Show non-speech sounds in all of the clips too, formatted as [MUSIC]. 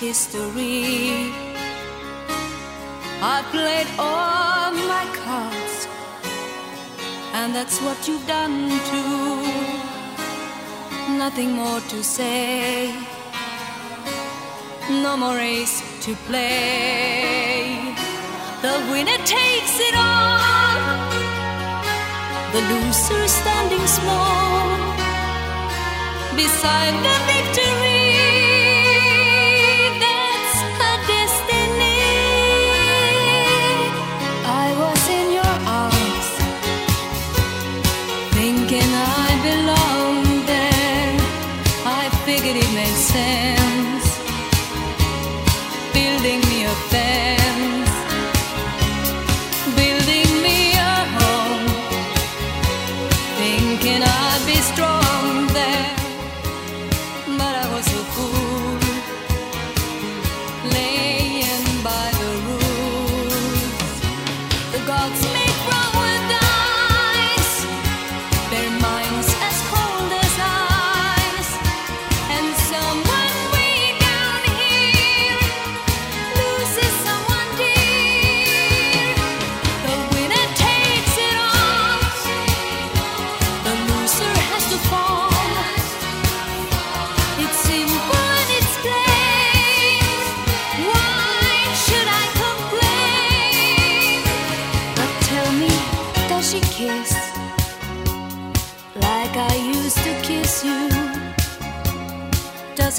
History. I played all my cards, and that's what you've done too. Nothing more to say no more race to play. The winner takes it all, the loser standing small beside the victory.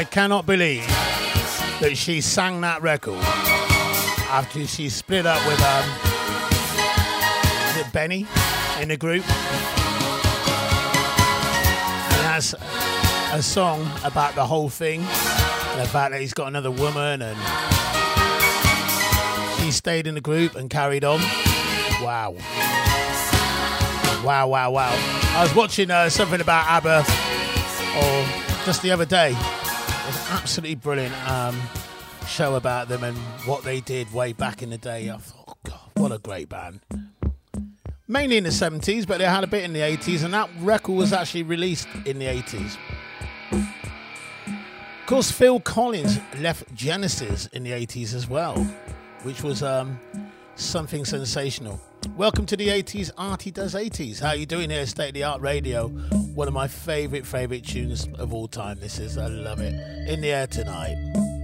I cannot believe that she sang that record after she split up with um, Benny in the group. And that's a song about the whole thing, the fact that he's got another woman, and she stayed in the group and carried on. Wow. Wow, wow, wow. I was watching uh, something about ABBA or just the other day. Absolutely brilliant um, show about them and what they did way back in the day. I thought, oh God, what a great band. Mainly in the 70s, but they had a bit in the 80s, and that record was actually released in the 80s. Of course, Phil Collins left Genesis in the 80s as well, which was um, something sensational. Welcome to the 80s, Artie Does 80s. How are you doing here, State of the Art Radio? One of my favourite, favourite tunes of all time. This is, I love it. In the air tonight.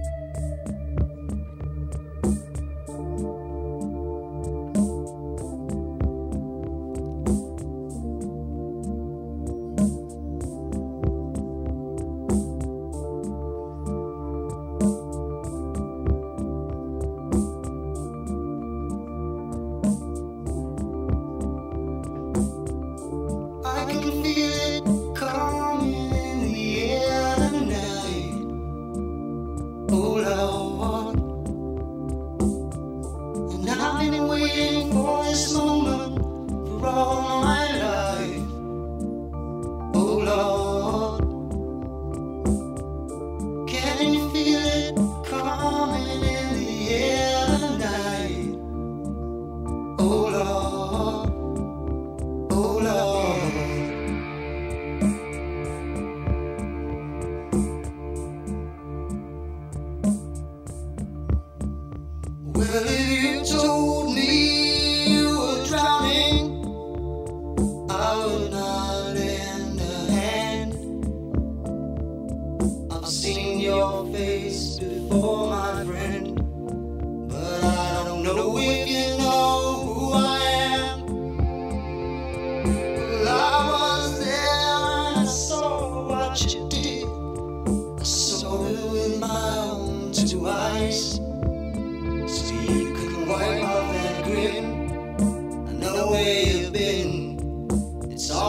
It's all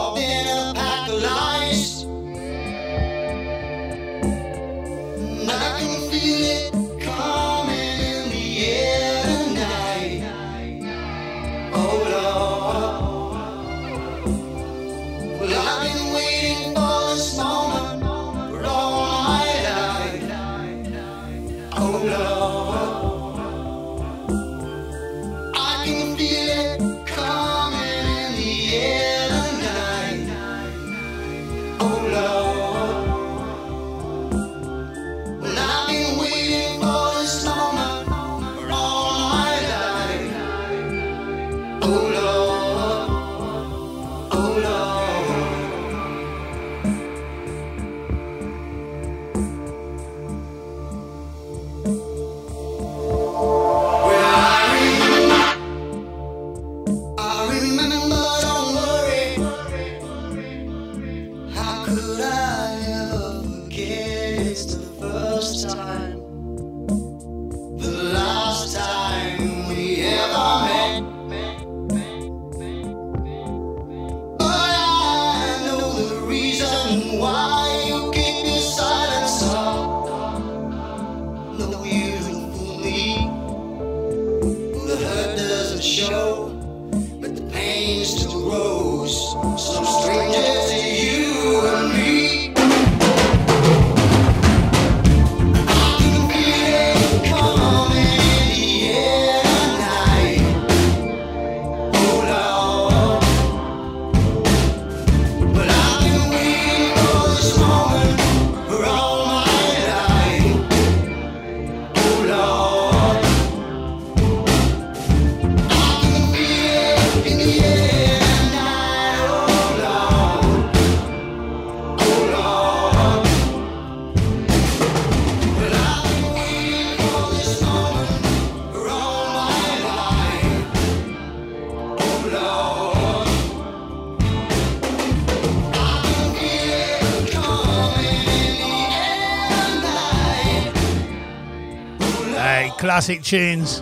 classic tunes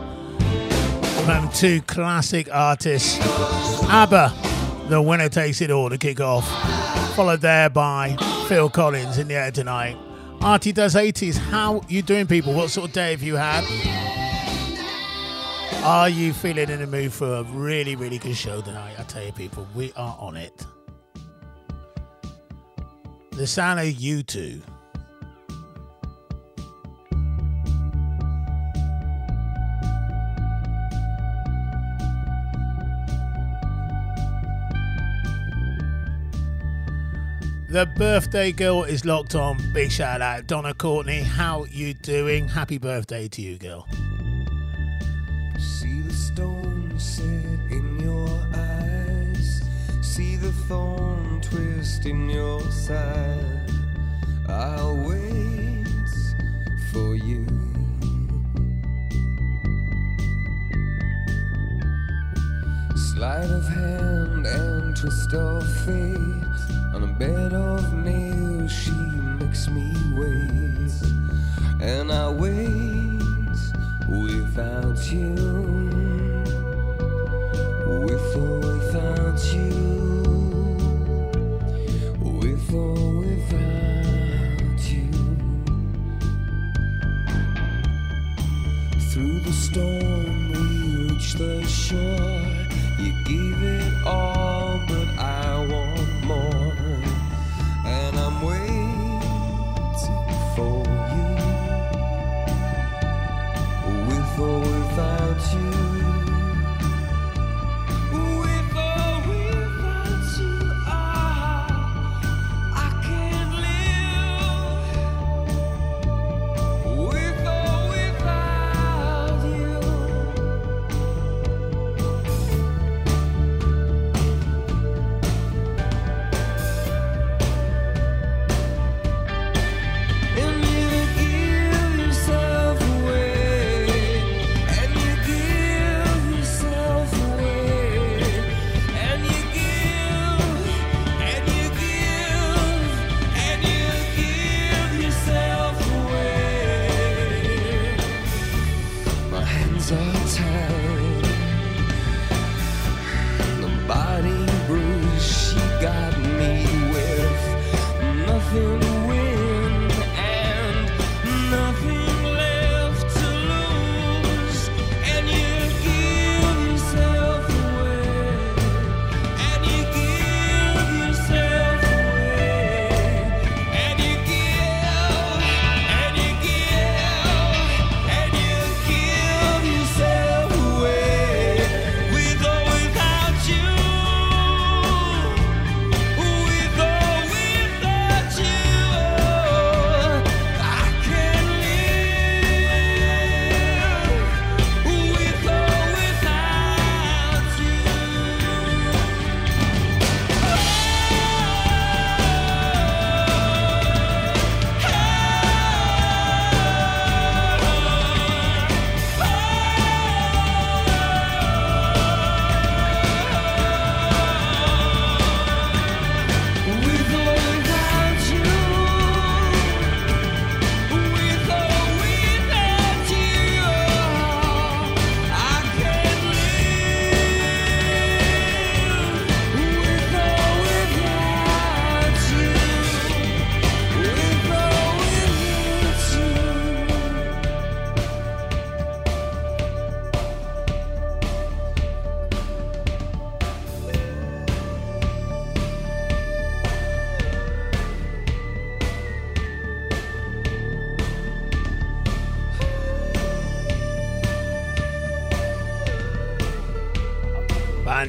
from two classic artists. ABBA, The Winner Takes It All to kick off, followed there by Phil Collins in the air tonight. Artie does 80s. How you doing, people? What sort of day have you had? Are you feeling in the mood for a really, really good show tonight? I tell you, people, we are on it. The sound of U2. The birthday girl is locked on. Big shout out, Donna Courtney. How you doing? Happy birthday to you, girl. See the stone set in your eyes. See the thorn twist in your side. I'll wait for you. Sleight of hand and twist of fate. On a bed of nails, she makes me wait. And I wait without you. With or without you. With or without you. Through the storm, we reach the shore. You gave it all,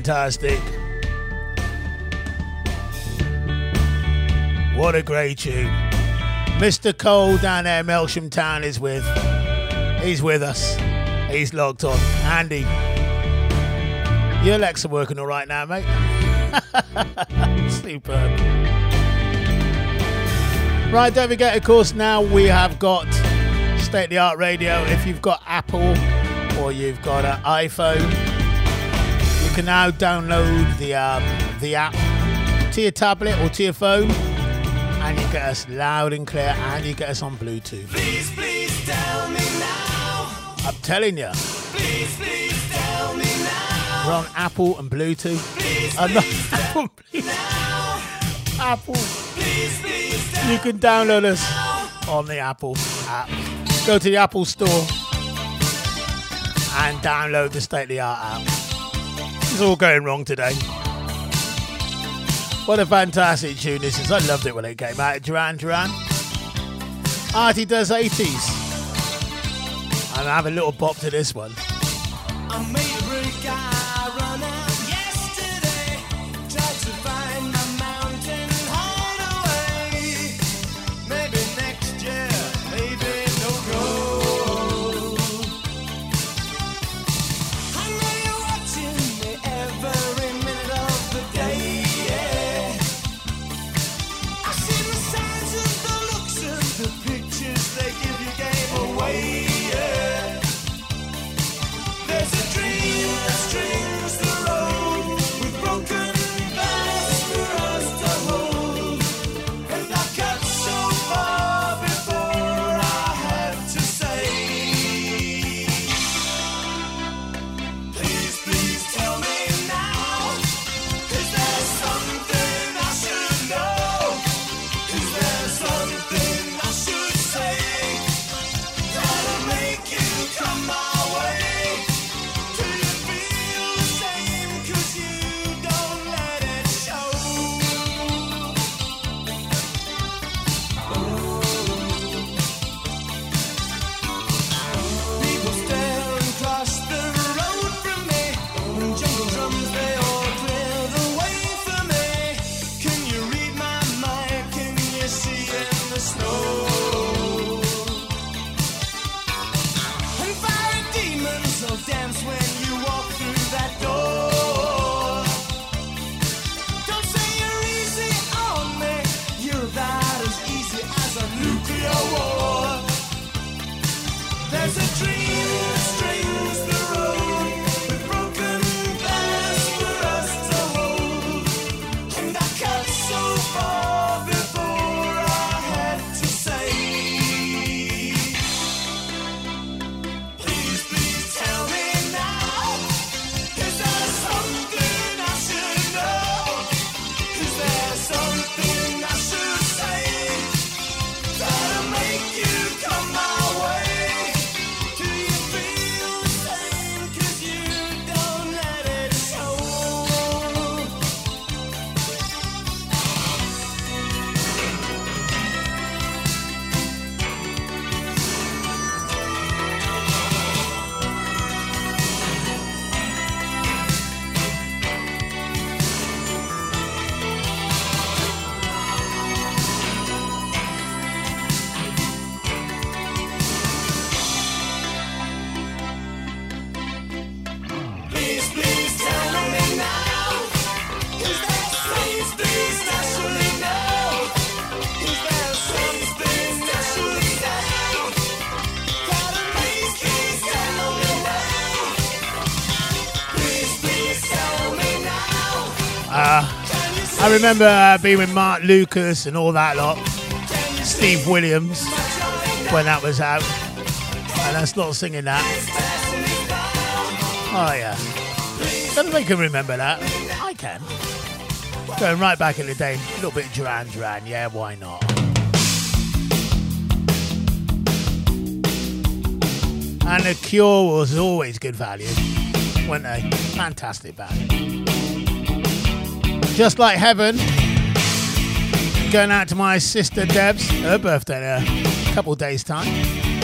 Fantastic. What a great tune. Mr. Cole down there, Melksham Town, is with. He's with us. He's logged on. Andy. Your Alexa working all right now, mate? [LAUGHS] Superb. Right, don't forget, of course, now we have got state of the art radio. If you've got Apple or you've got an iPhone, can now download the um, the app to your tablet or to your phone, and you get us loud and clear, and you get us on Bluetooth. Please, please tell me now. I'm telling you. We're on Apple and Bluetooth. Uh, not [LAUGHS] Apple, and Bluetooth. Apple. You can download us on the Apple app. Go to the Apple Store and download the State of the Art app. It's all going wrong today. What a fantastic tune this is. I loved it when it came out. Duran Duran. Artie does 80s. And I have a little bop to this one. Remember uh, being with Mark Lucas and all that lot. Steve Williams when that was out. And that's not singing that. Oh, yeah. Don't can remember that. I can. Going right back in the day, a little bit of Duran Duran. Yeah, why not? And The Cure was always good value, weren't they? Fantastic band. Just like Heaven. Going out to my sister Deb's, her birthday in a couple days' time.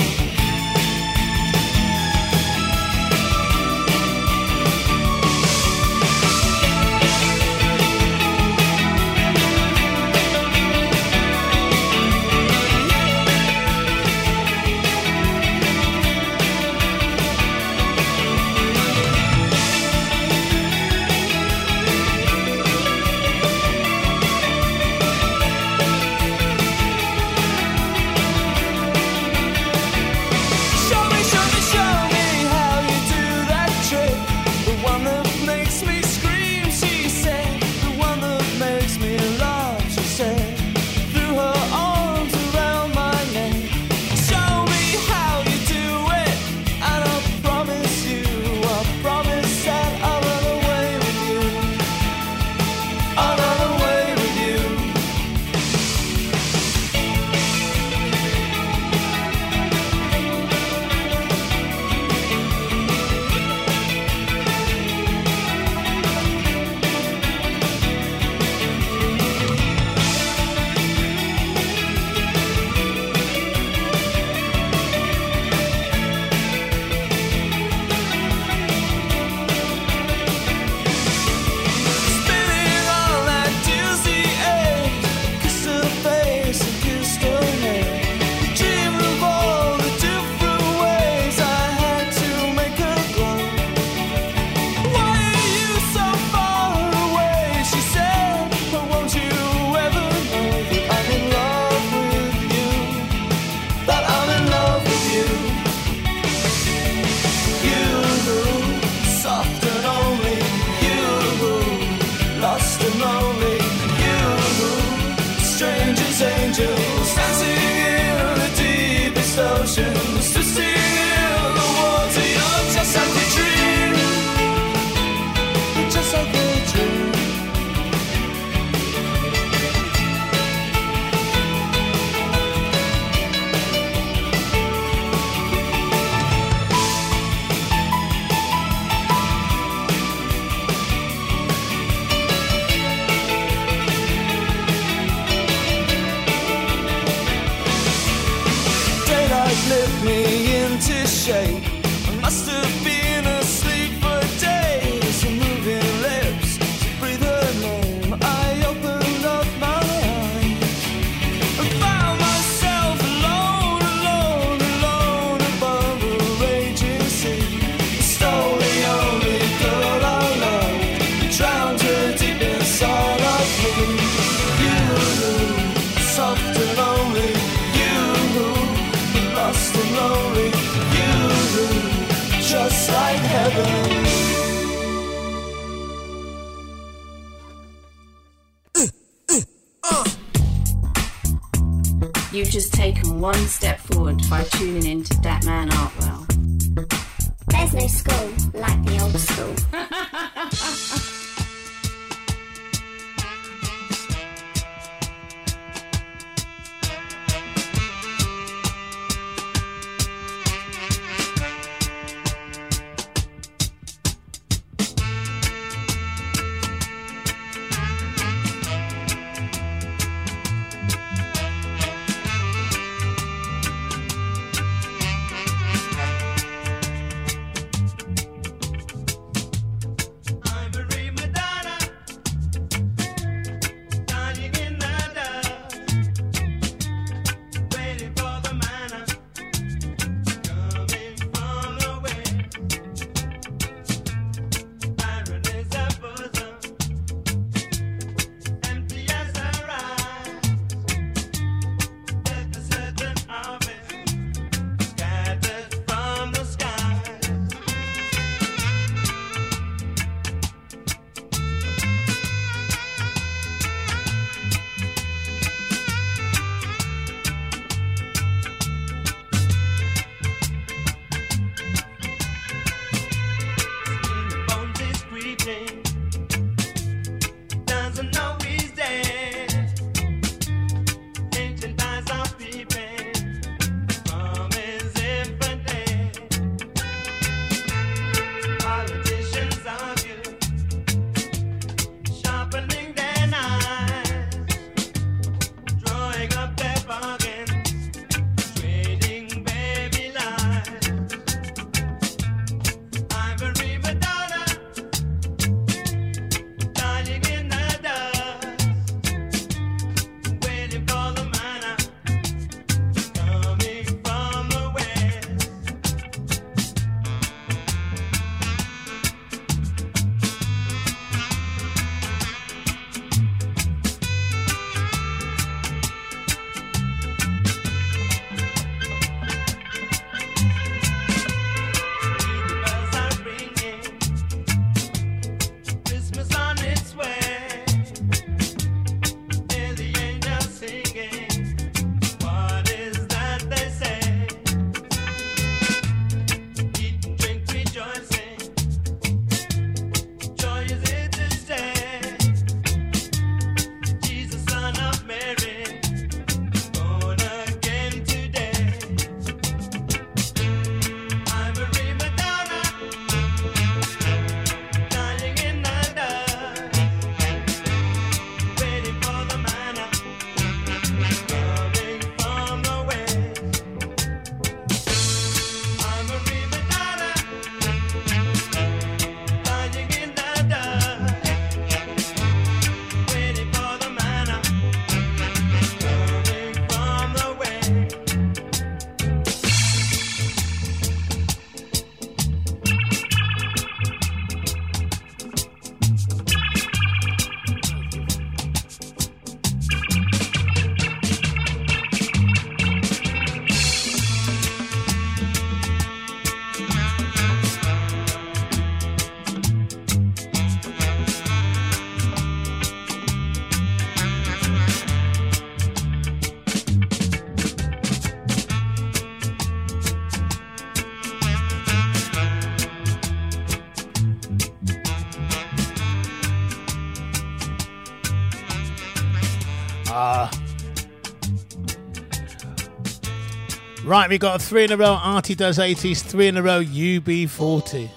Right, we got three in a row Artie Does 80s, three in a row UB40.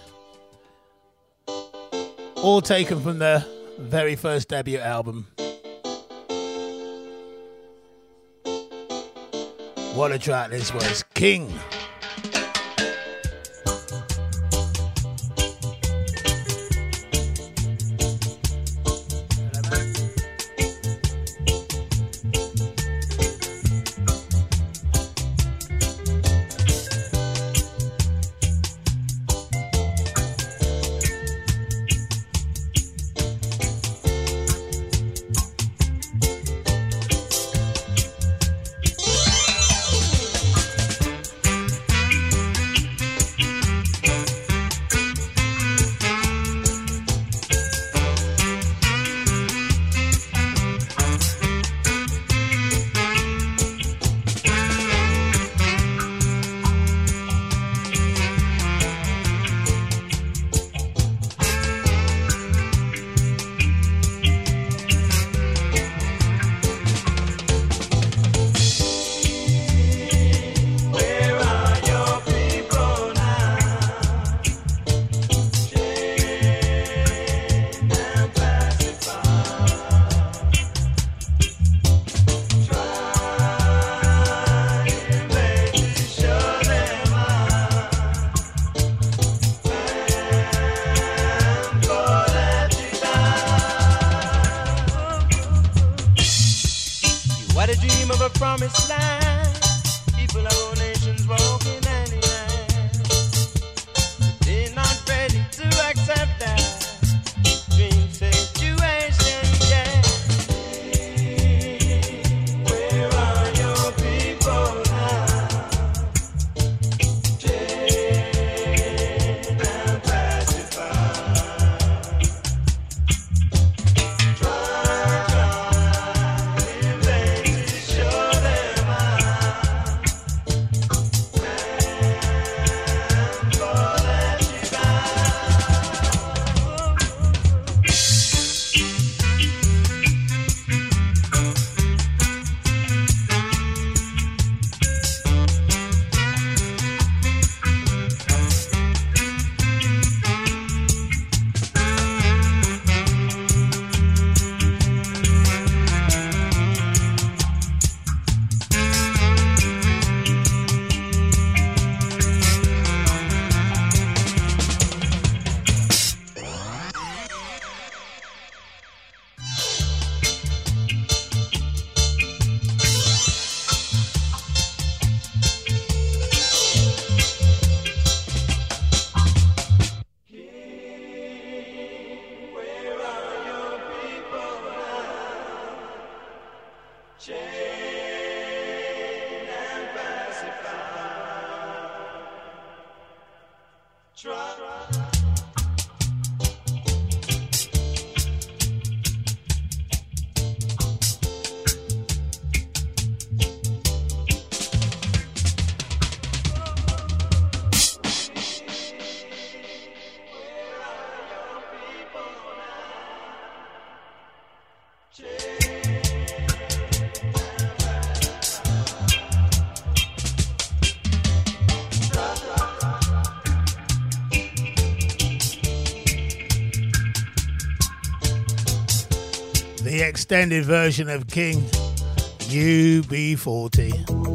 All taken from their very first debut album. What a track this was. King. extended version of King UB40.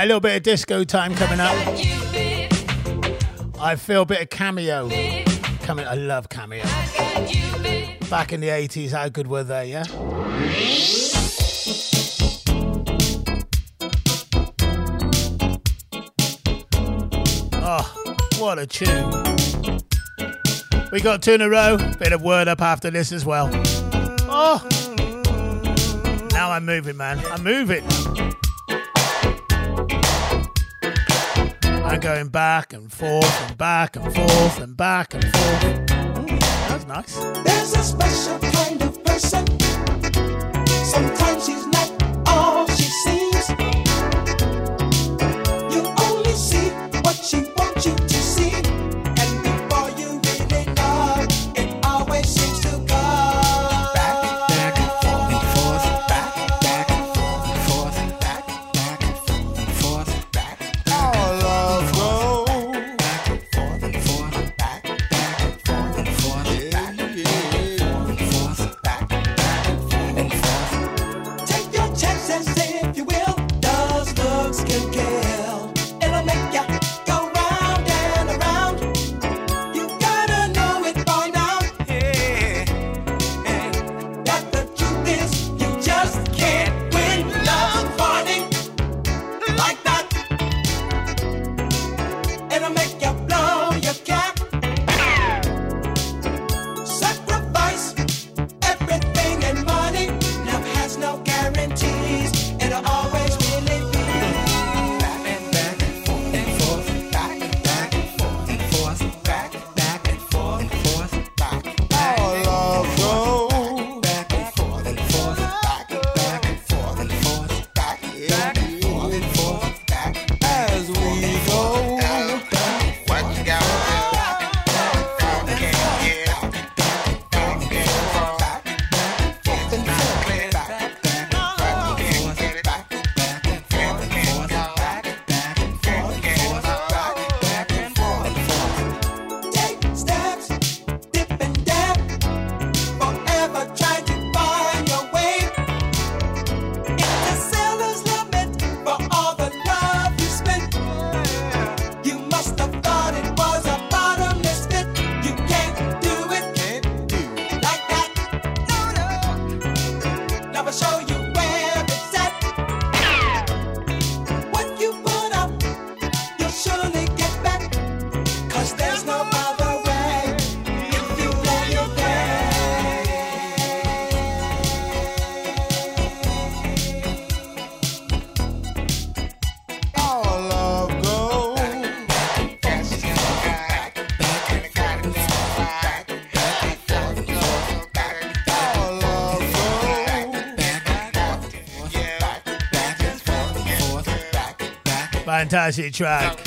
Right, a little bit of disco time coming up. I feel a bit of cameo coming. I love cameo. Back in the 80s, how good were they, yeah? Oh, what a tune. We got two in a row. Bit of word up after this as well. Oh, now I'm moving, man. I'm moving. going back and forth and back and forth and back and forth. Ooh, that was nice. There's a special kind of person. Sometimes she's not fantastic track.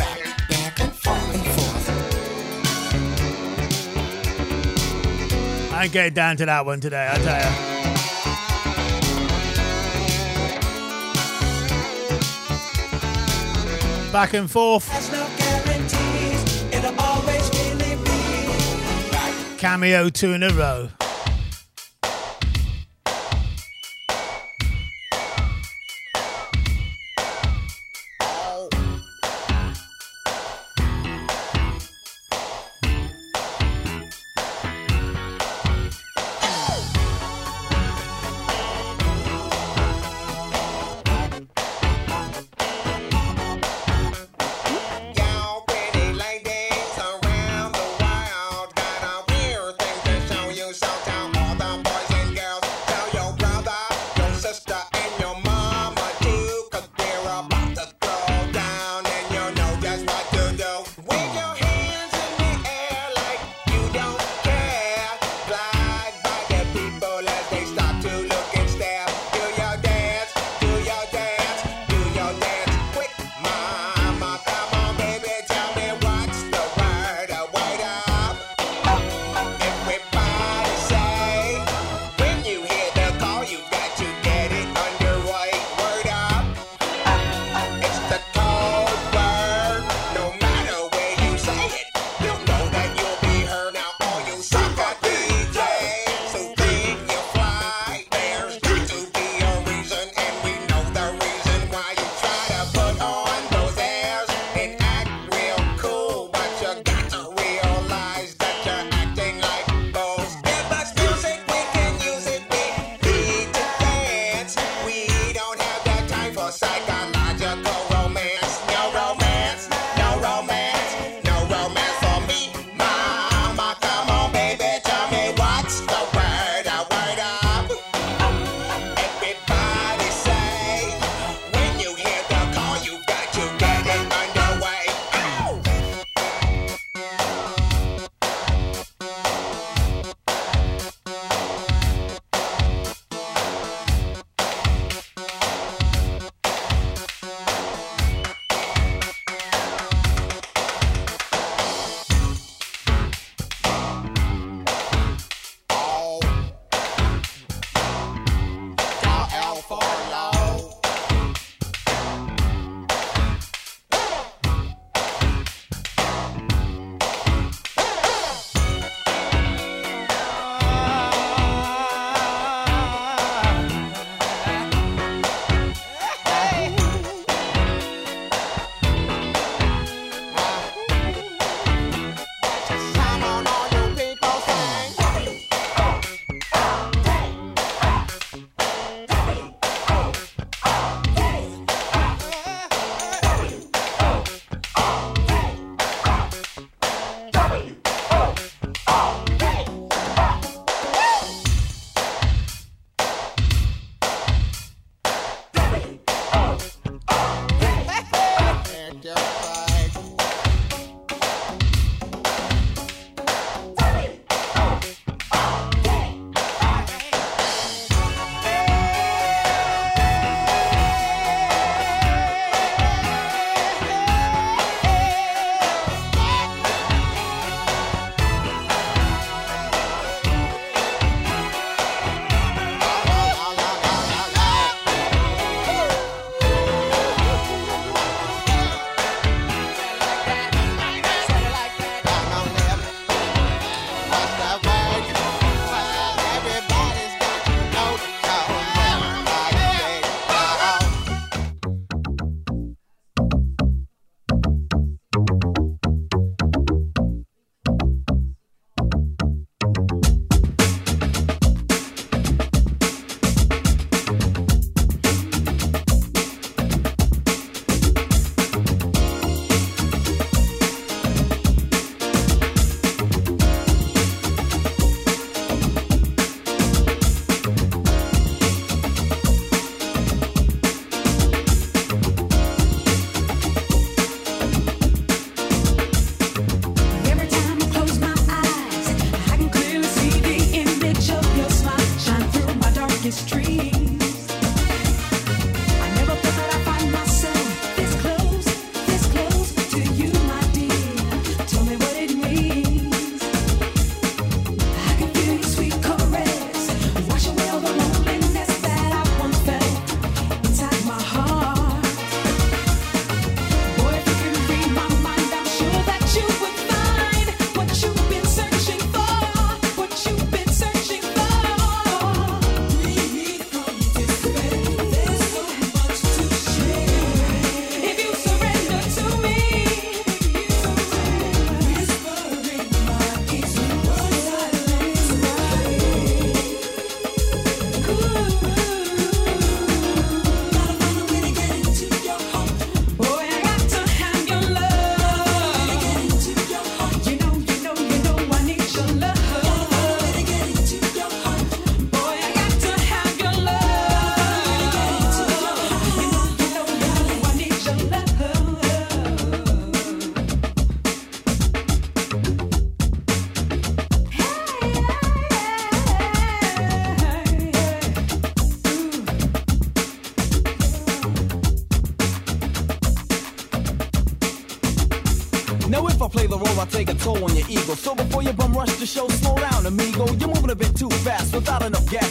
I'm down to that one today, I tell you. Back and forth. Cameo two in a row.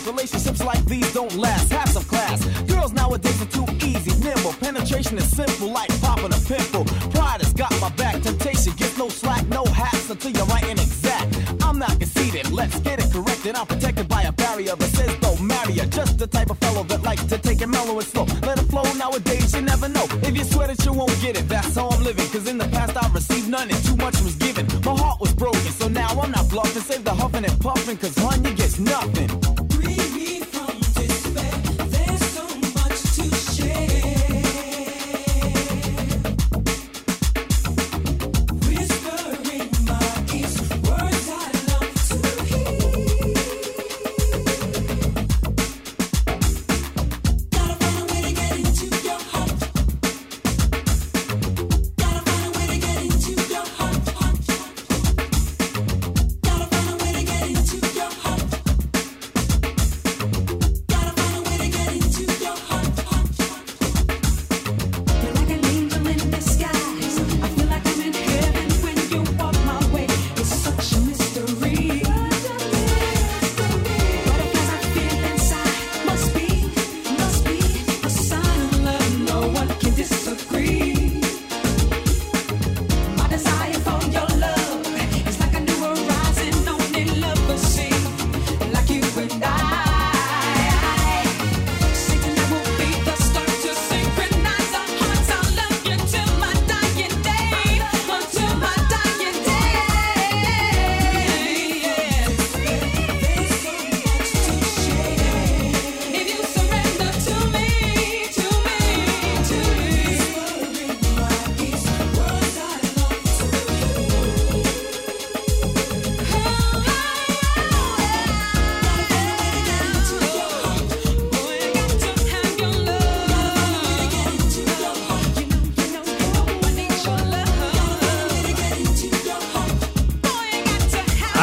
Relationships like these don't last. Have some class. Girls nowadays are too easy, nimble. Penetration is simple, like popping a pimple. Pride has got my back. Temptation gets no slack, no hats until you're right and exact. I'm not conceited. Let's get it corrected. I'm protected by a barrier that says don't marry her. Just the type of fellow that likes to take it mellow and slow. Let it flow nowadays, you never know. If you swear that you won't get it, that's how I'm living. Cause in the past I received none and too much was given. My heart was broken, so now I'm not bluffing. Save the huffing and puffing, cause hun, you get nothing.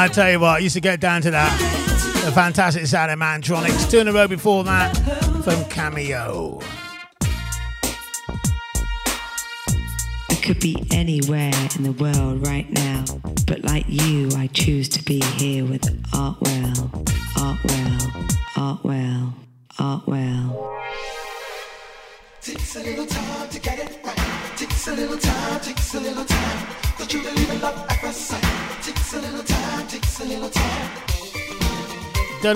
I tell you what, I used to get down to that. The fantastic sound of Mantronix. Two in a row before that from Cameo. I could be anywhere in the world right now, but like you, I choose to be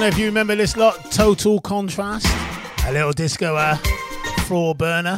know if you remember this lot, Total Contrast. A little disco uh, floor burner.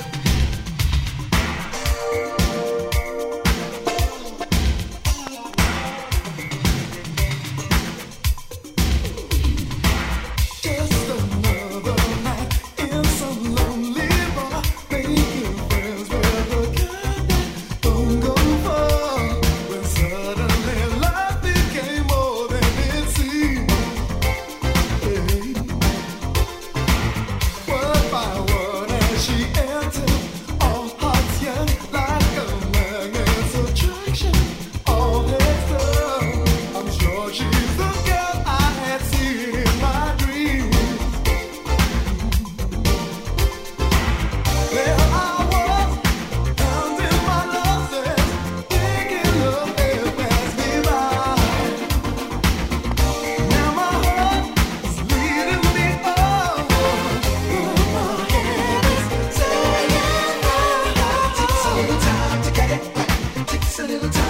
till the time.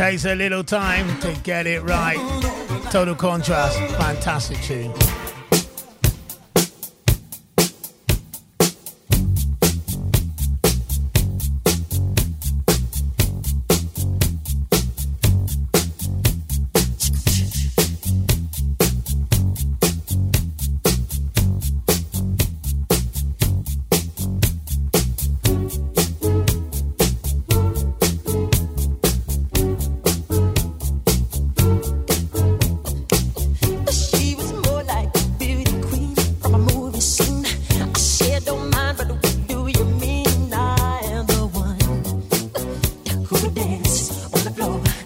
takes a little time to get it right. Total contrast, fantastic tune. who dance on the floor.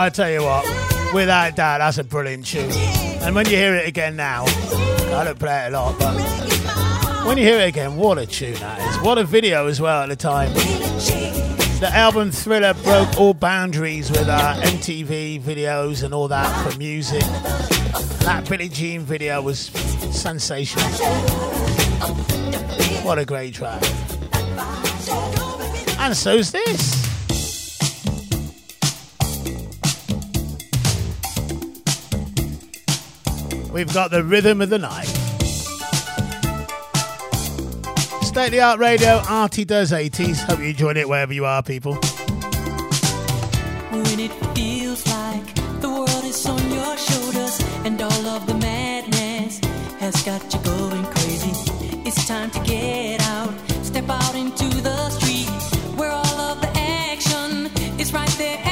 I tell you what, without doubt, that's a brilliant tune. And when you hear it again now, I don't play it a lot, but when you hear it again, what a tune that is. What a video as well at the time. The album Thriller broke all boundaries with uh, MTV videos and all that for music. That Billie Jean video was sensational. What a great track. And so's this. We've got the rhythm of the night. State of the Art Radio, Artie does 80s. Hope you enjoyed it wherever you are, people. When it feels like the world is on your shoulders and all of the madness has got you going crazy, it's time to get out. Step out into the street where all of the action is right there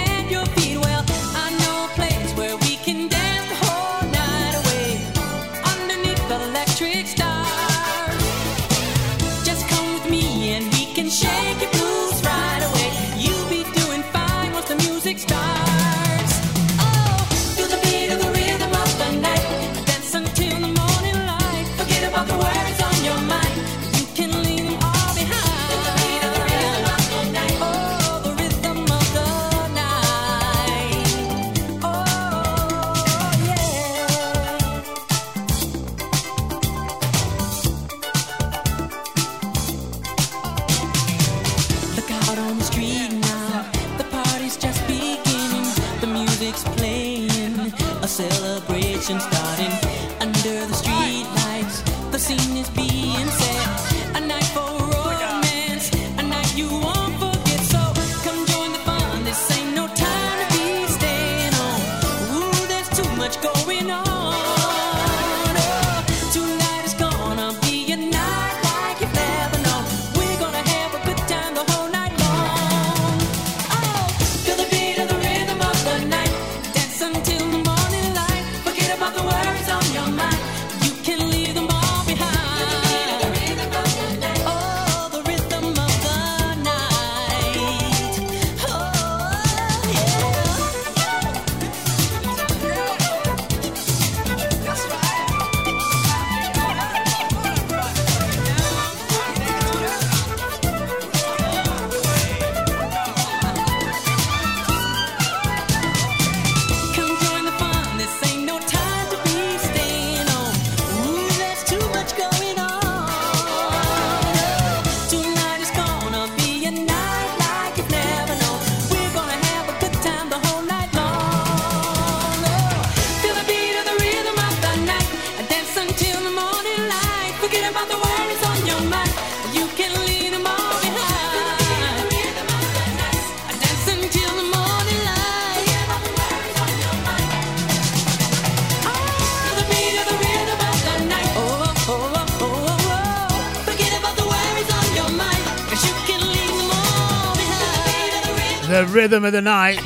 rhythm of the night.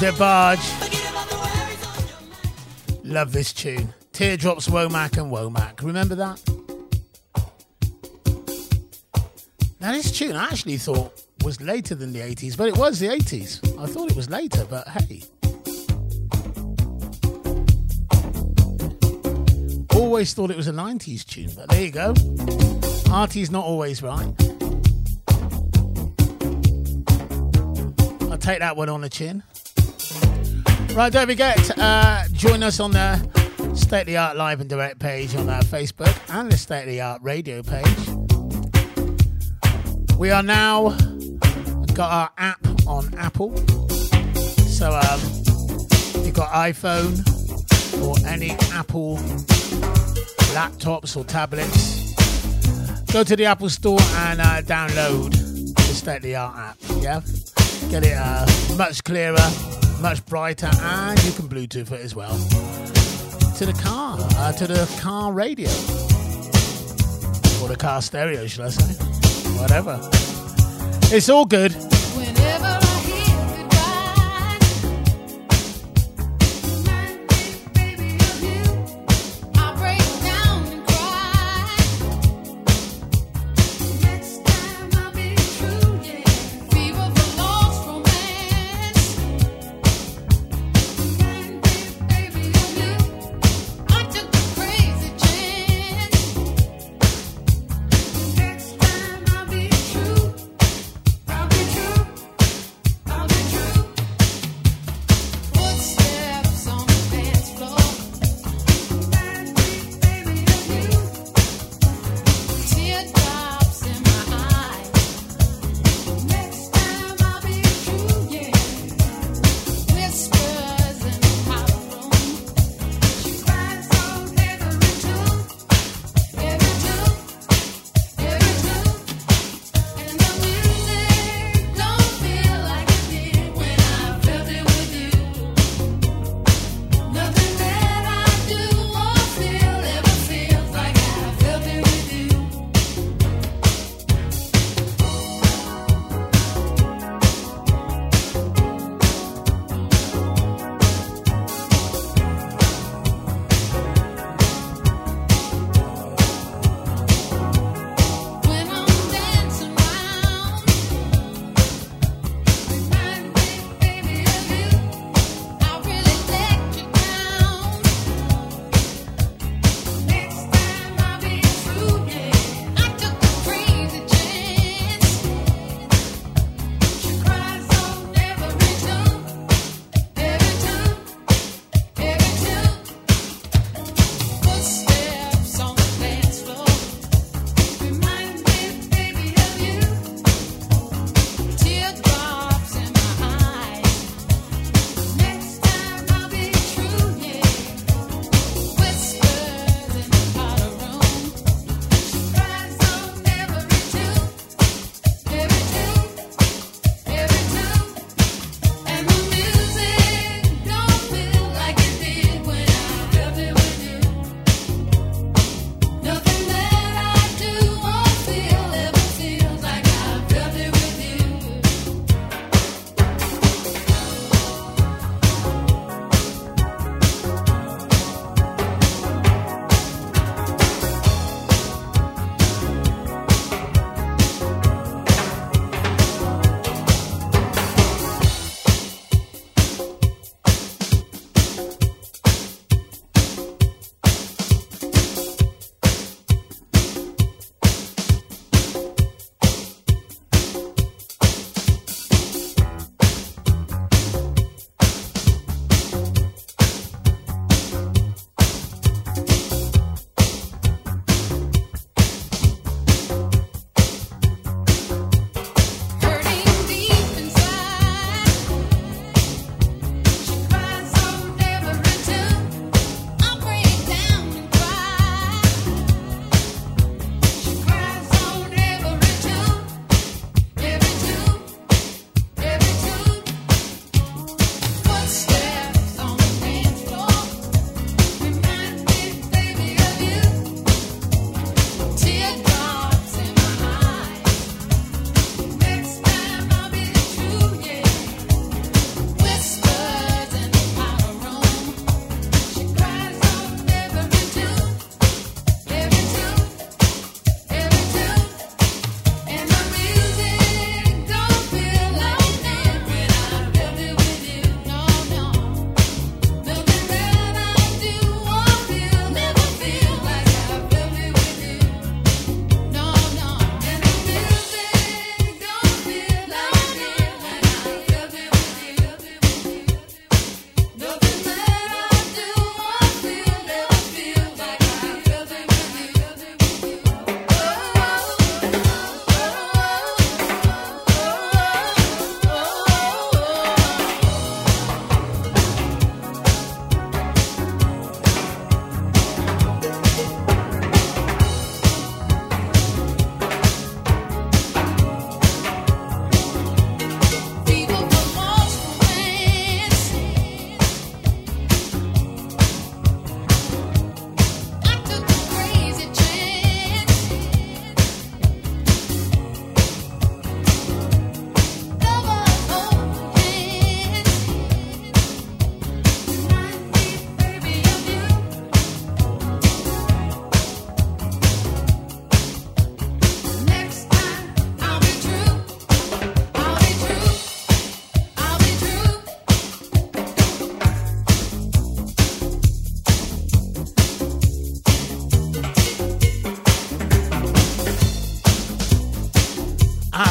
DeBarge. Love this tune. Teardrops, Womack, and Womack. Remember that? Now, this tune I actually thought was later than the 80s, but it was the 80s. I thought it was later, but hey. Always thought it was a 90s tune, but there you go. Artie's not always right. Take that one on the chin. Right, don't forget, uh, join us on the State of the Art Live and Direct page on our Facebook and the State of the Art Radio page. We are now got our app on Apple. So um, if you've got iPhone or any Apple laptops or tablets, go to the Apple Store and uh, download the State of the Art app. Yeah, get it uh, much clearer, much brighter, and you can Bluetooth it as well to the car, uh, to the car radio, or the car stereo, should I say? Whatever. It's all good.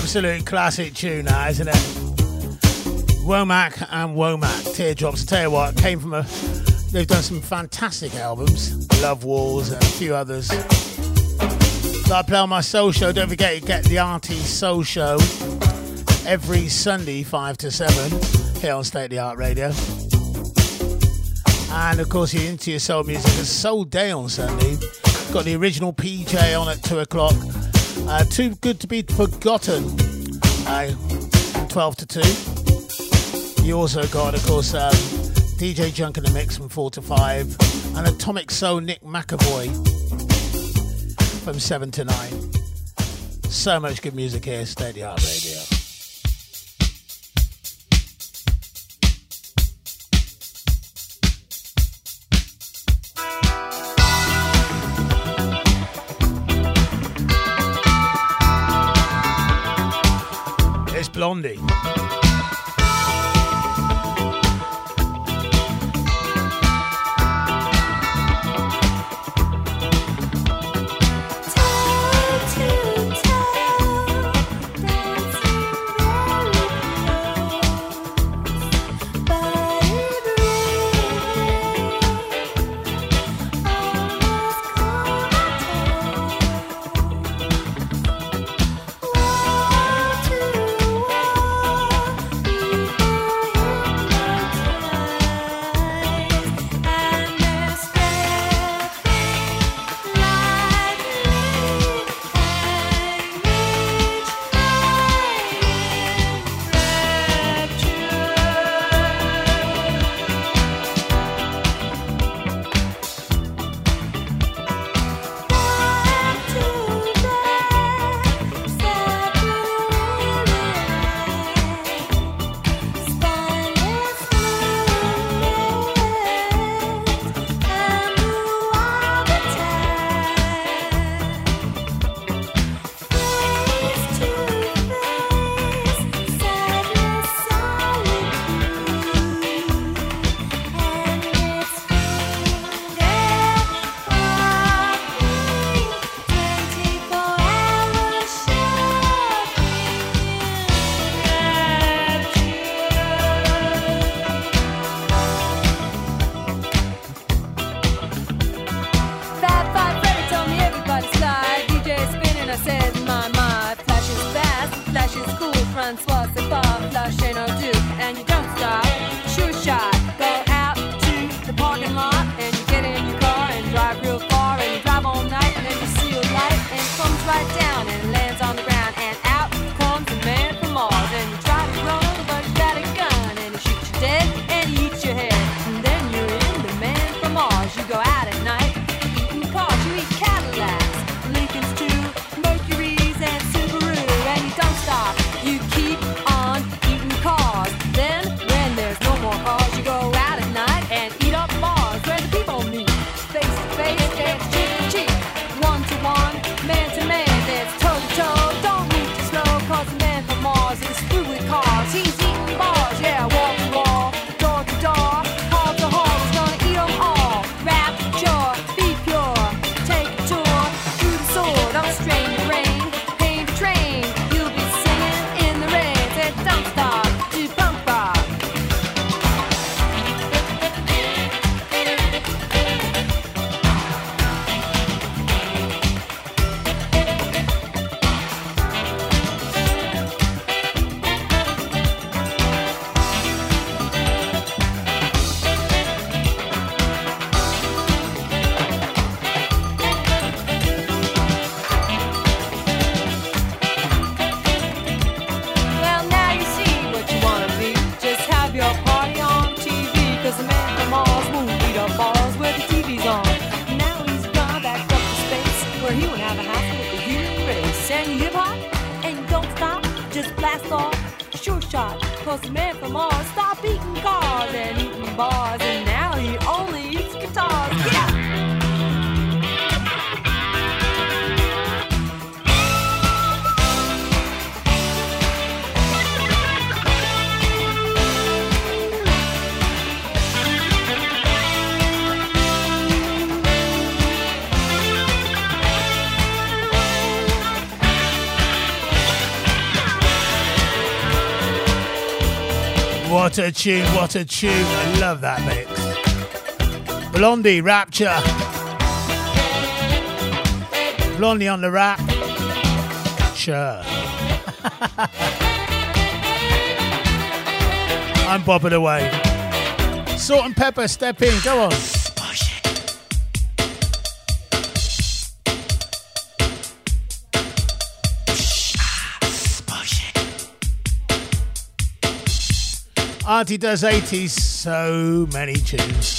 absolute classic tune, that, isn't it? Womack and Womack, Teardrops. I tell you what, came from a. They've done some fantastic albums, Love Wars and a few others. That I play on my Soul Show. Don't forget, you get the Artie Soul Show every Sunday, 5 to 7, here on State of the Art Radio. And of course, you're into your soul music. It's Soul Day on Sunday. Got the original PJ on at 2 o'clock. Uh, too good to be forgotten. Uh, 12 to 2. You also got, of course, um, DJ Junk in the mix from 4 to 5. And Atomic Soul Nick McAvoy from 7 to 9. So much good music here, State of the Art Radio. Blondie. tune, what a tune. I love that mix. Blondie, Rapture. Blondie on the rap. Sure. [LAUGHS] I'm bobbing away. Salt-N-Pepa, step in, go on. Hardy does 80s, so many tunes.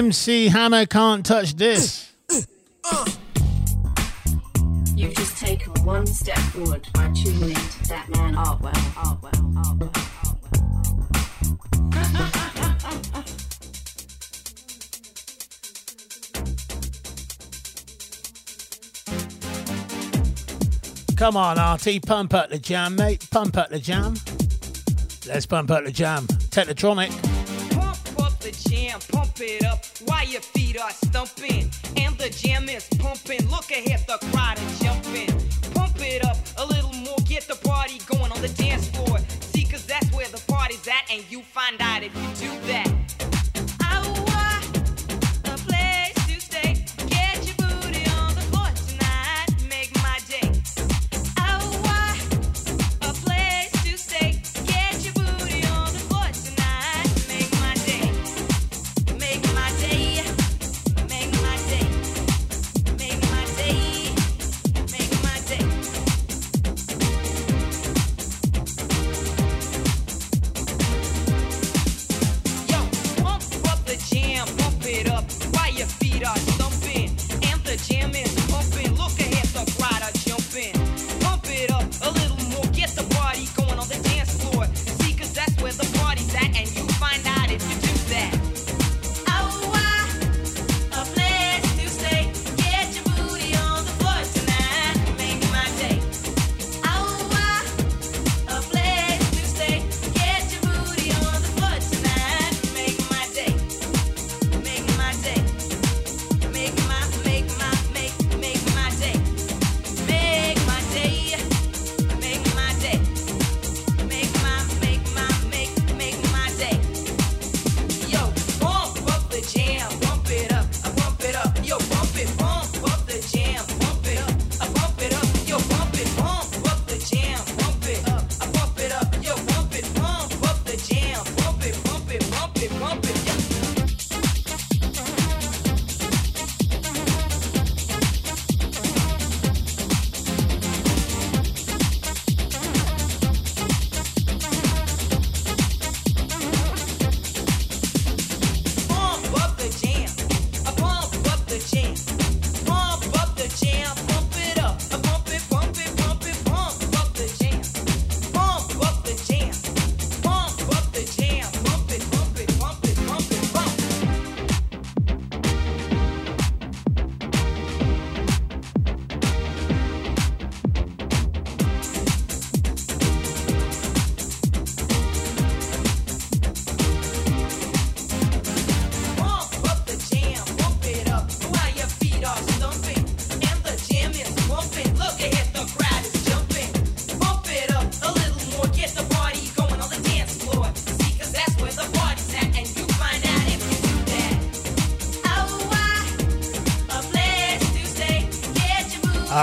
MC Hammer can't touch this. You've just taken one step forward by tuning that man Artwell, Artwell, Artwell, Come on, RT, pump up the jam, mate. Pump up the jam. Let's pump up the jam. Technotronic.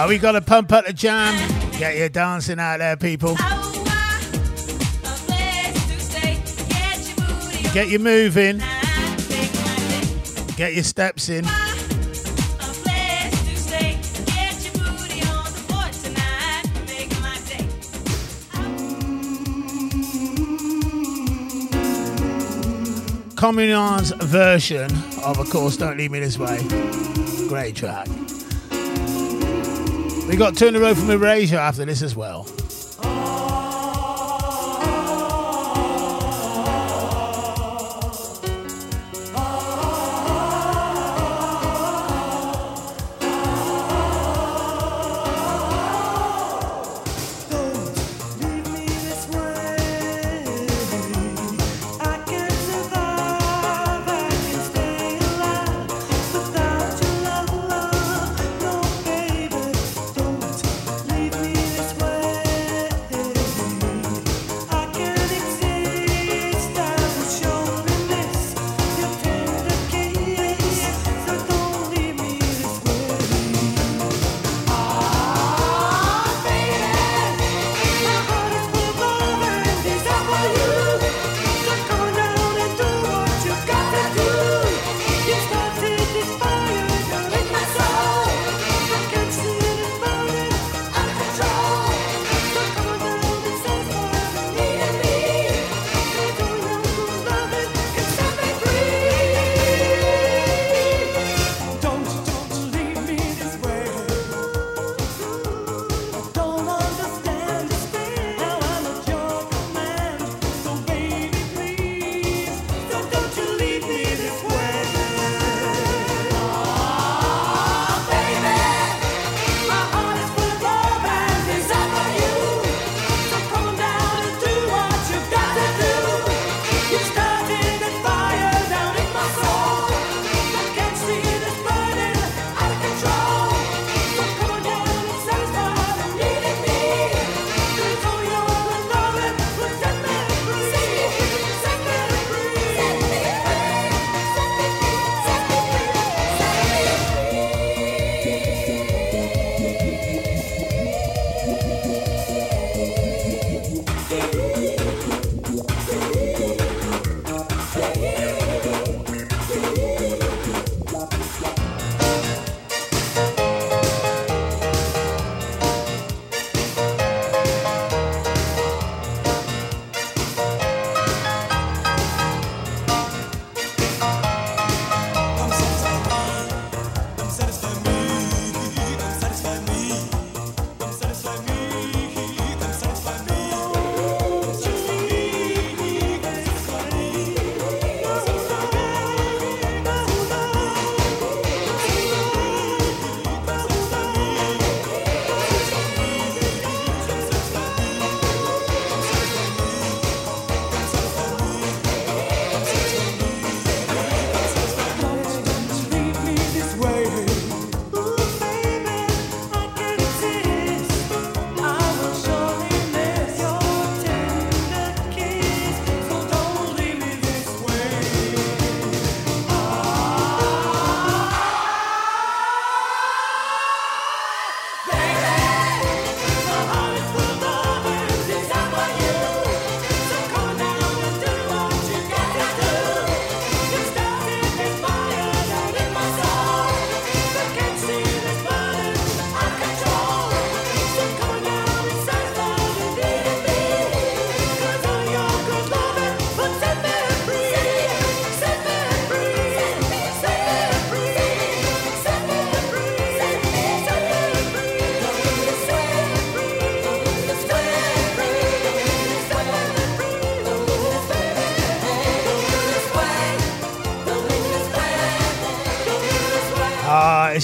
We got to pump up the jam. Get your dancing out there, people. Get you moving. Get your steps in. Communards' version of, of course, Don't Leave Me This Way. Great track. We got two in a row from Erasure after this as well.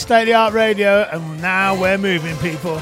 State of the Art Radio, and now we're moving, people.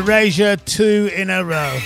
Erasure two in a row.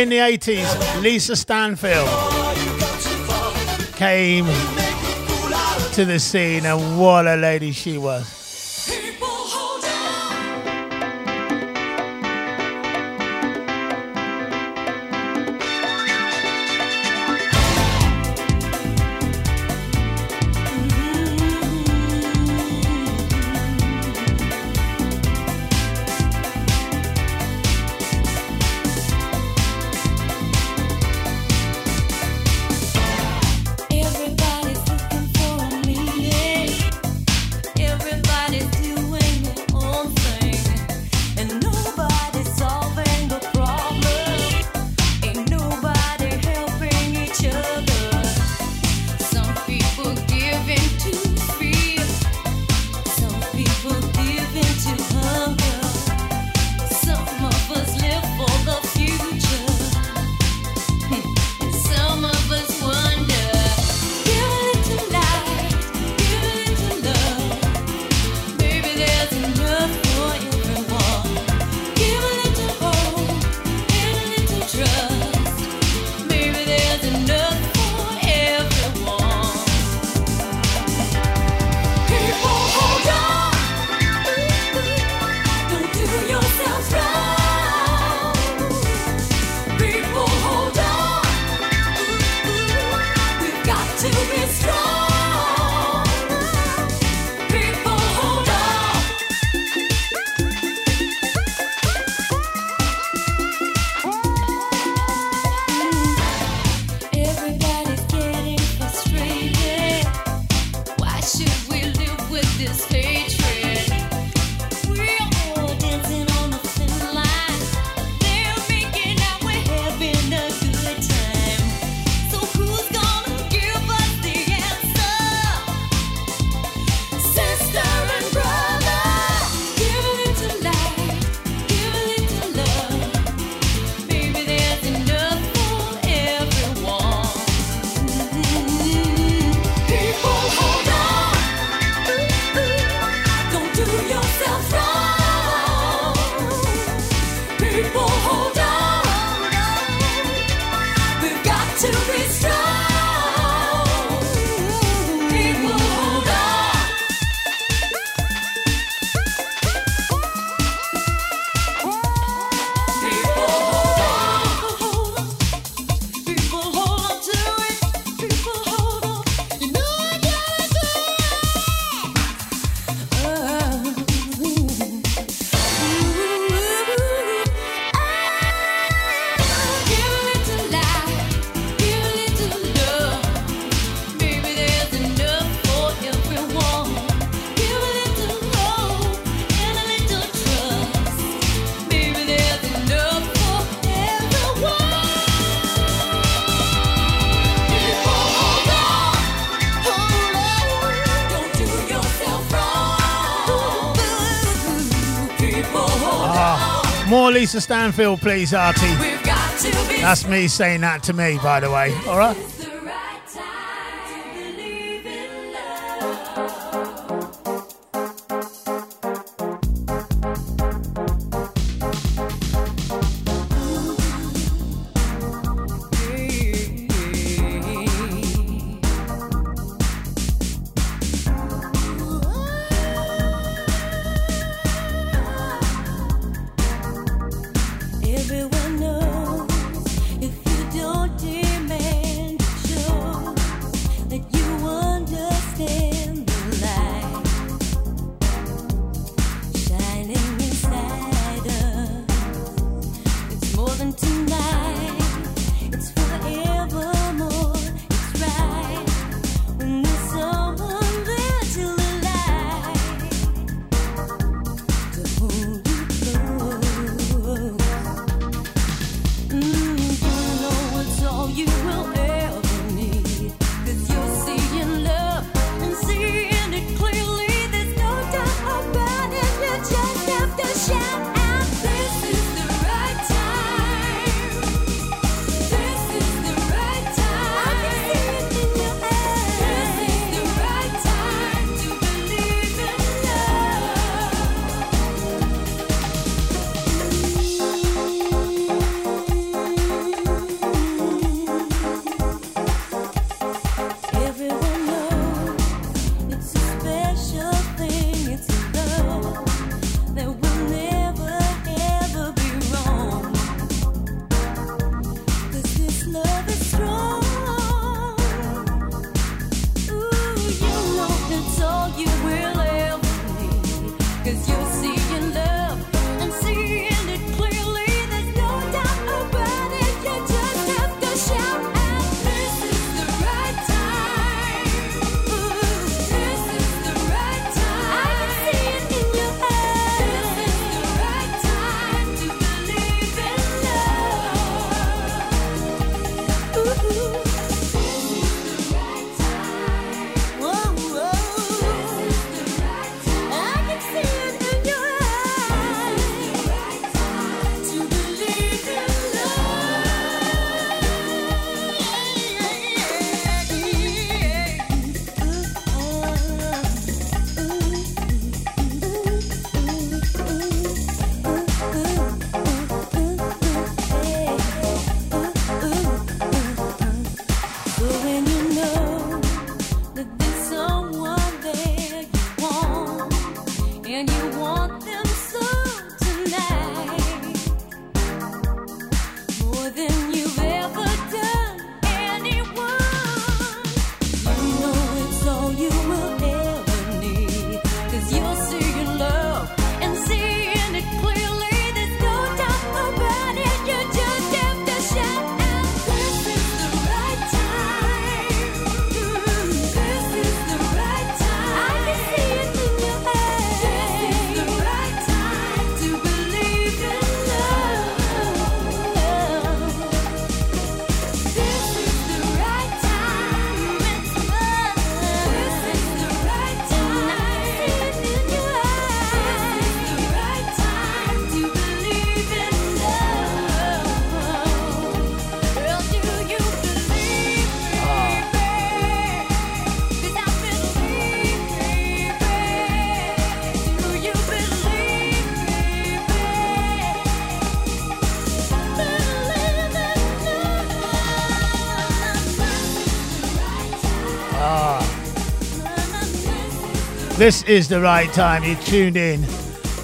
in the 80s, Lisa Stansfield came to the scene, and what a lady she was. Lisa Stansfield, please, Artie. That's me saying that to me, by the way. All right? This is the right time. You tuned in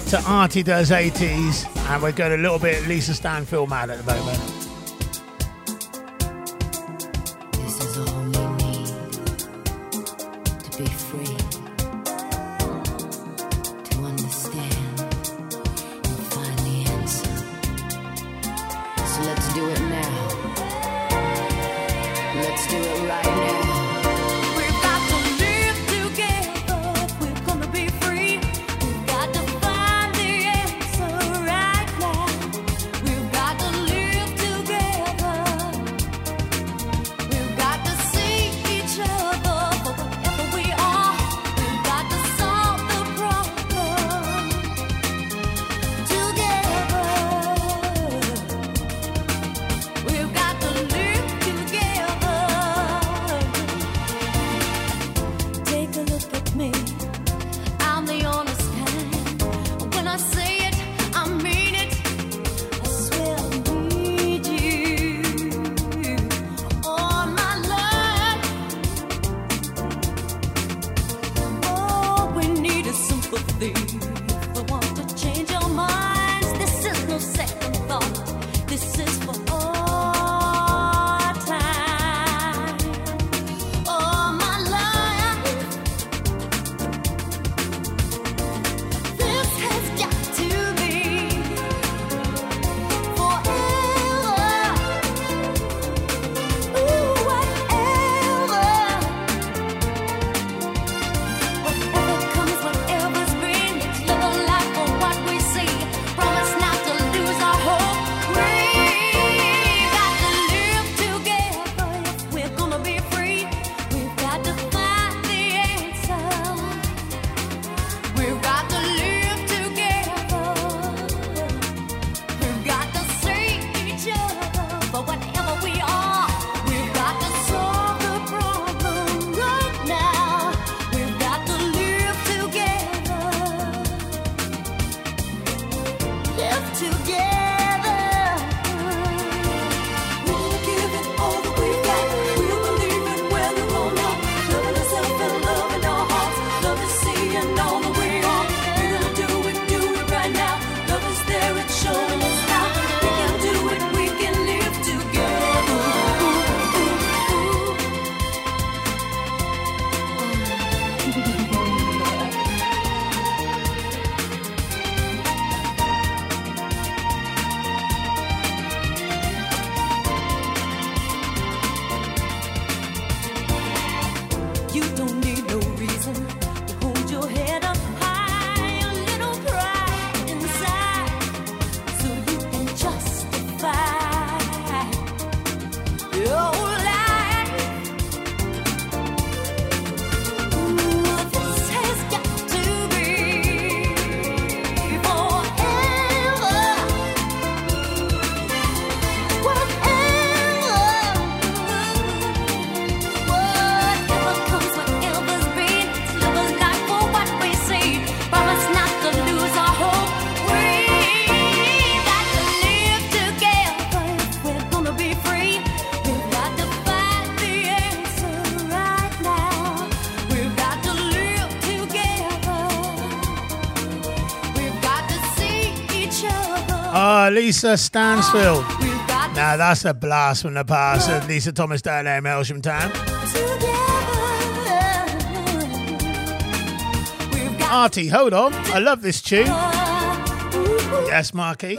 to Artie Does 80s, and we're going a little bit Lisa Stansfield mad at the moment. Lisa Stansfield. Now that's a blast from the past of Lisa Thomas down there in Melksham Town. Artie, hold on. I love this tune. Yes, Marky.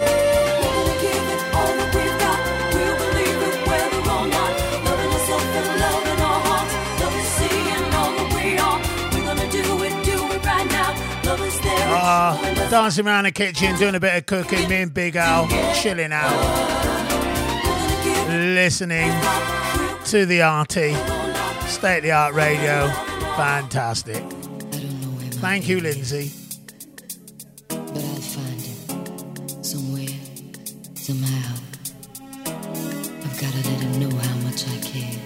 Ah, dancing around the kitchen, doing a bit of cooking, me and Big Al, chilling out, listening to the RT, state of the art radio, fantastic. Thank you, Lindsay. But I'll find him somewhere, somehow. I've gotta let him know how much I care.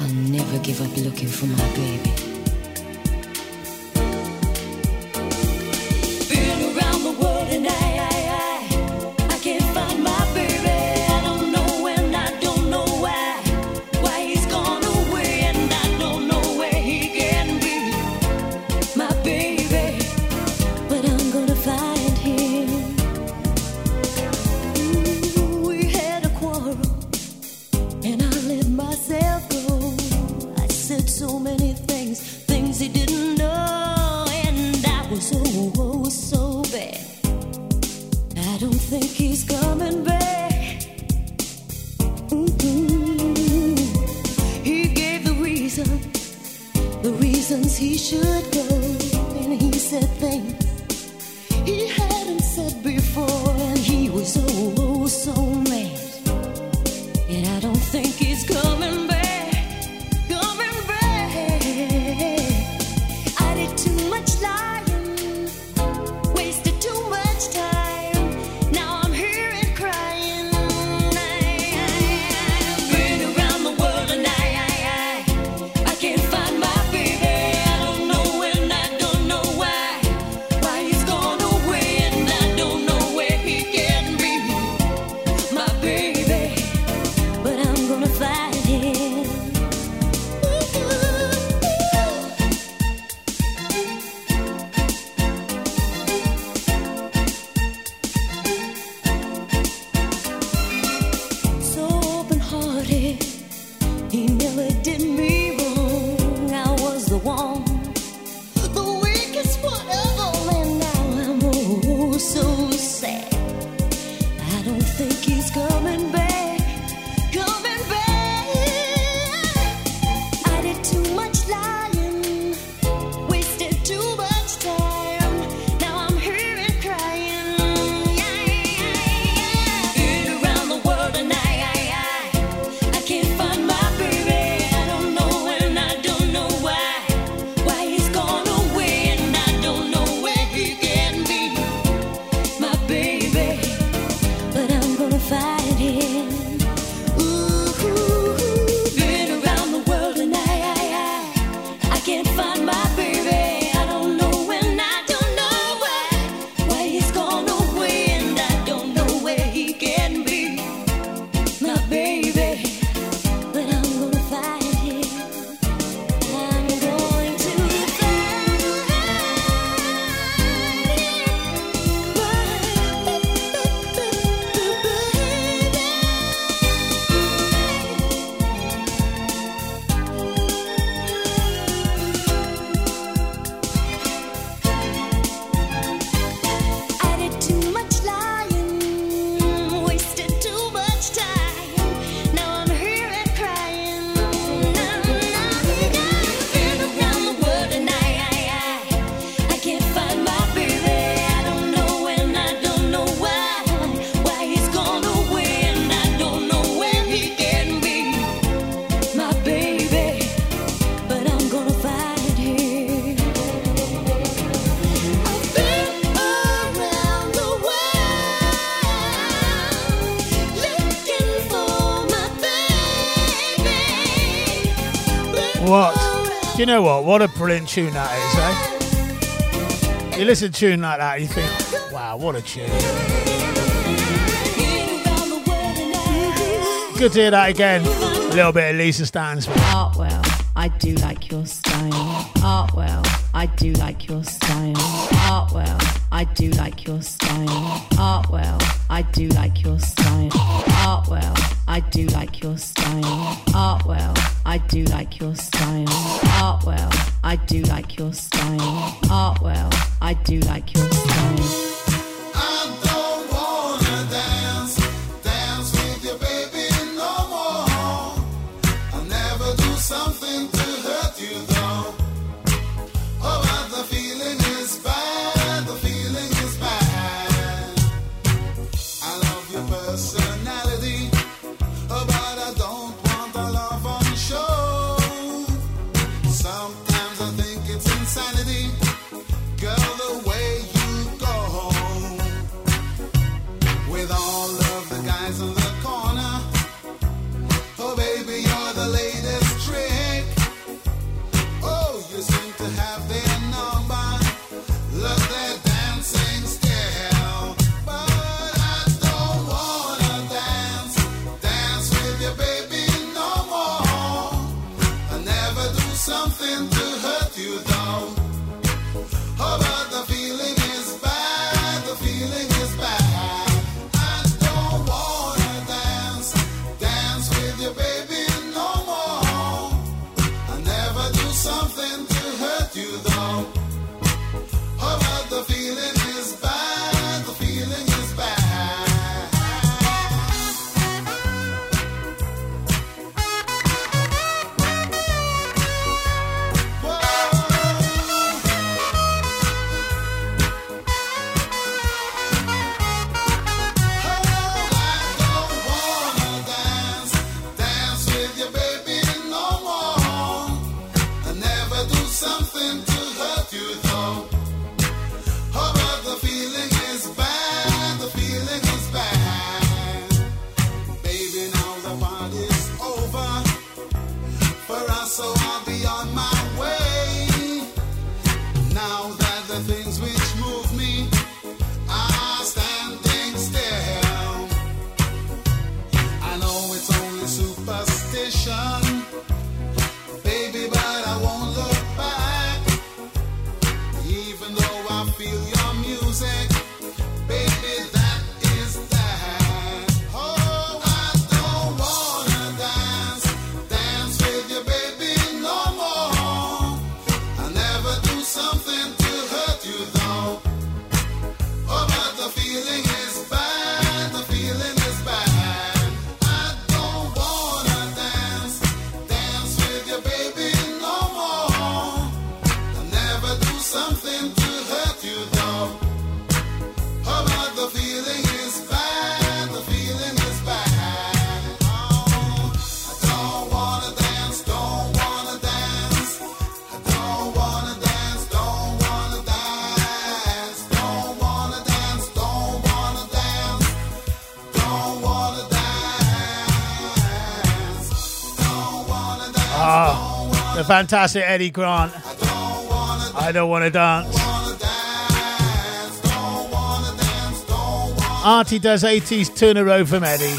I'll never give up looking for my baby. what a brilliant tune that is, eh? You listen to a tune like that, you think, wow, what a tune. Good to hear that again. A little bit of Lisa Stansfield. Artwell, I do like your style. Artwell, I do like your style. Artwell, I do like your style. Artwell, I do like your style. Artwell, I do like your style. Artwell, I do like your style. I do like your fantastic Eddie Grant. I don't want to dance. Artie does 80s two in a row from Eddie.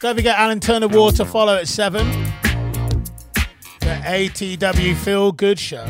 Don't forget Alan Turner War to follow at 7. The ATW Feel Good Show.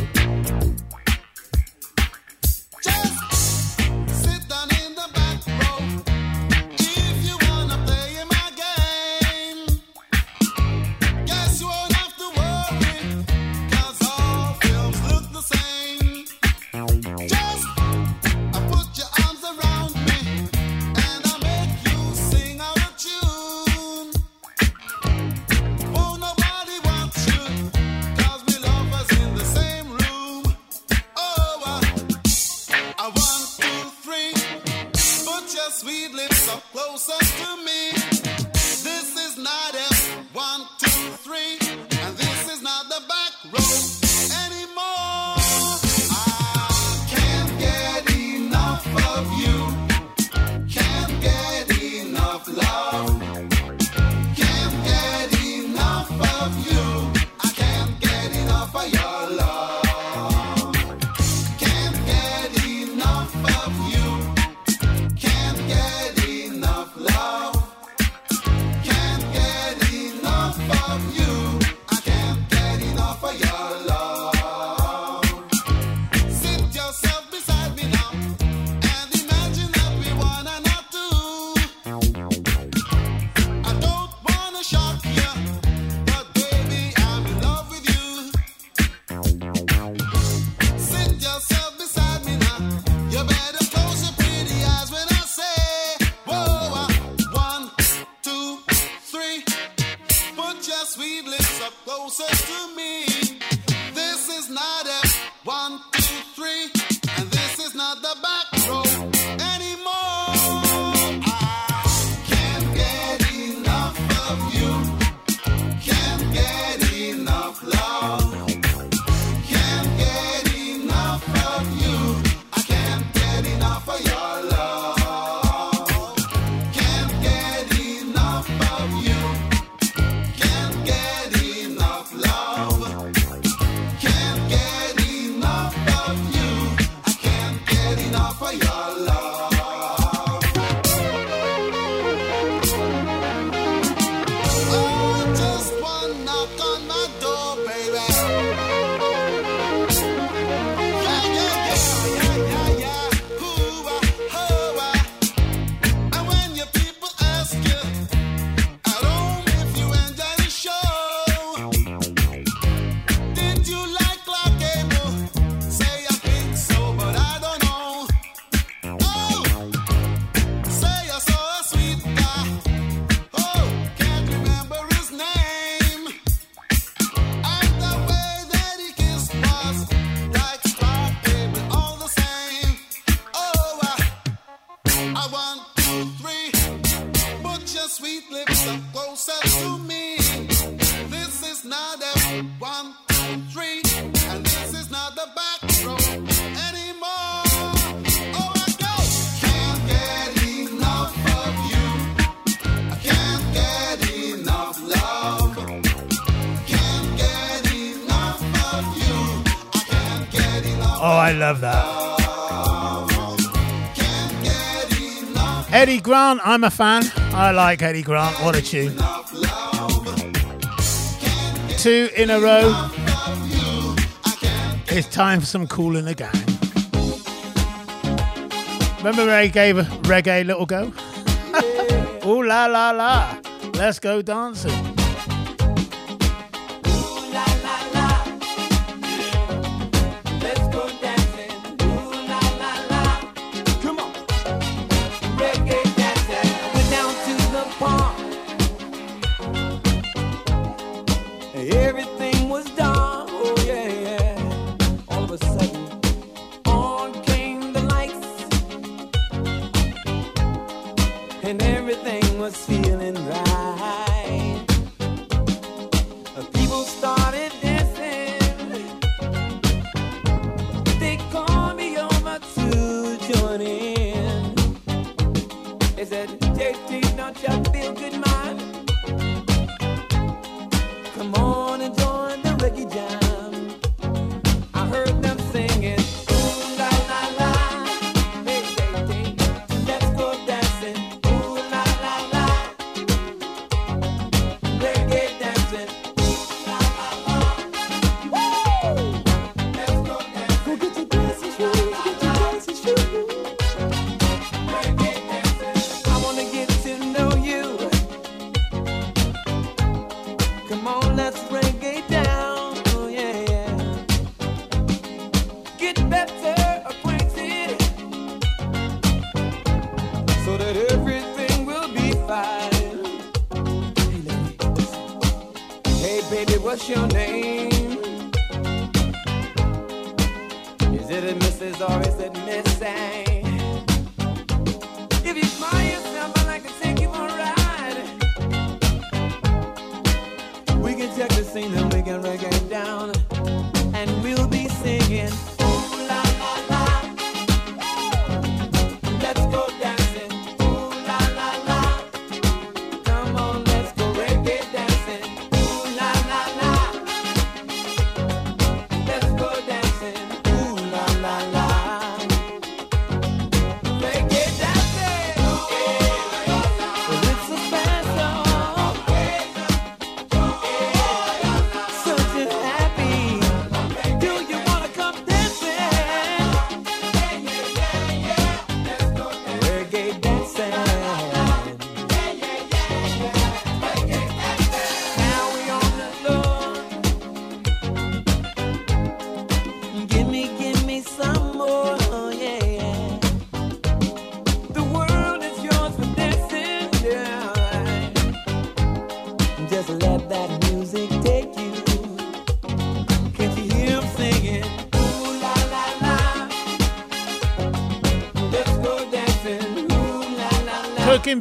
Grant, I'm a fan. I like Eddie Grant. What a tune. Two in a row. It's time for some Kool & the Gang. Remember Ray gave reggae little go? [LAUGHS] Ooh la la la. Let's go dancing.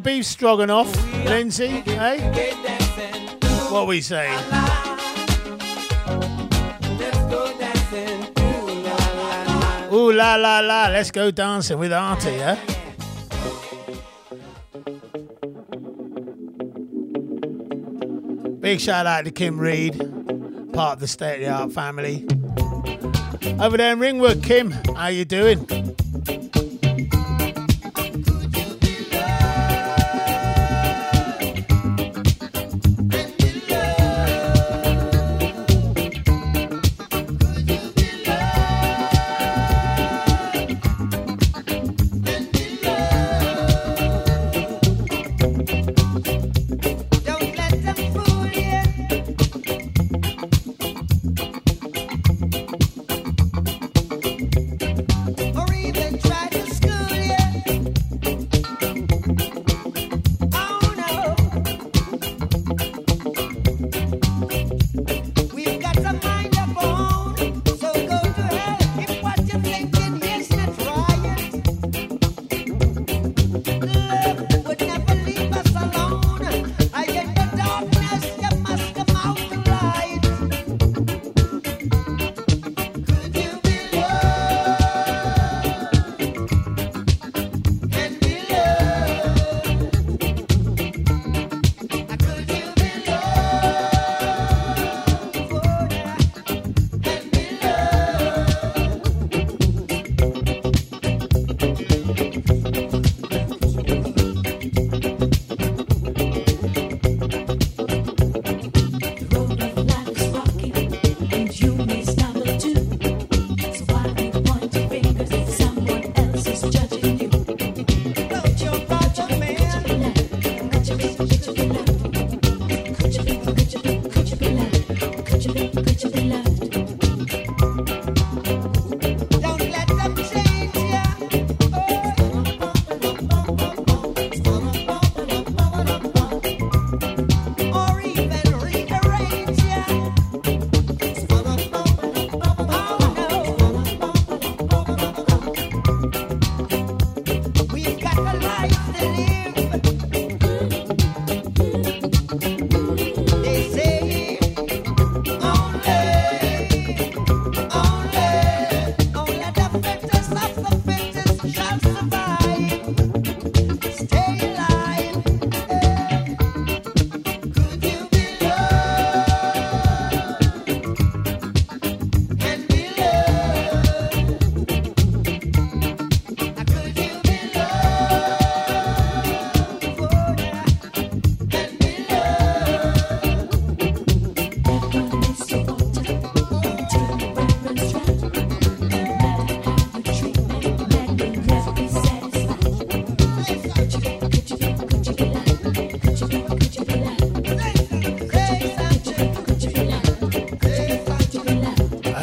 beef stroganoff, Lindsay, eh? What we say? Ooh la la la, let's go dancing with Artie, eh? Big shout out to Kim Reed, part of the State of the Art family. Over there in Ringwood, Kim, how you doing?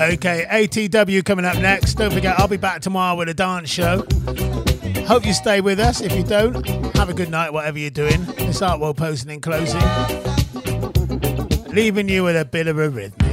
Okay, ATW coming up next. Don't forget, I'll be back tomorrow with a dance show. Hope you stay with us. If you don't, have a good night, whatever you're doing. It's Art World Posing in closing. Leaving you with a bit of a rhythm.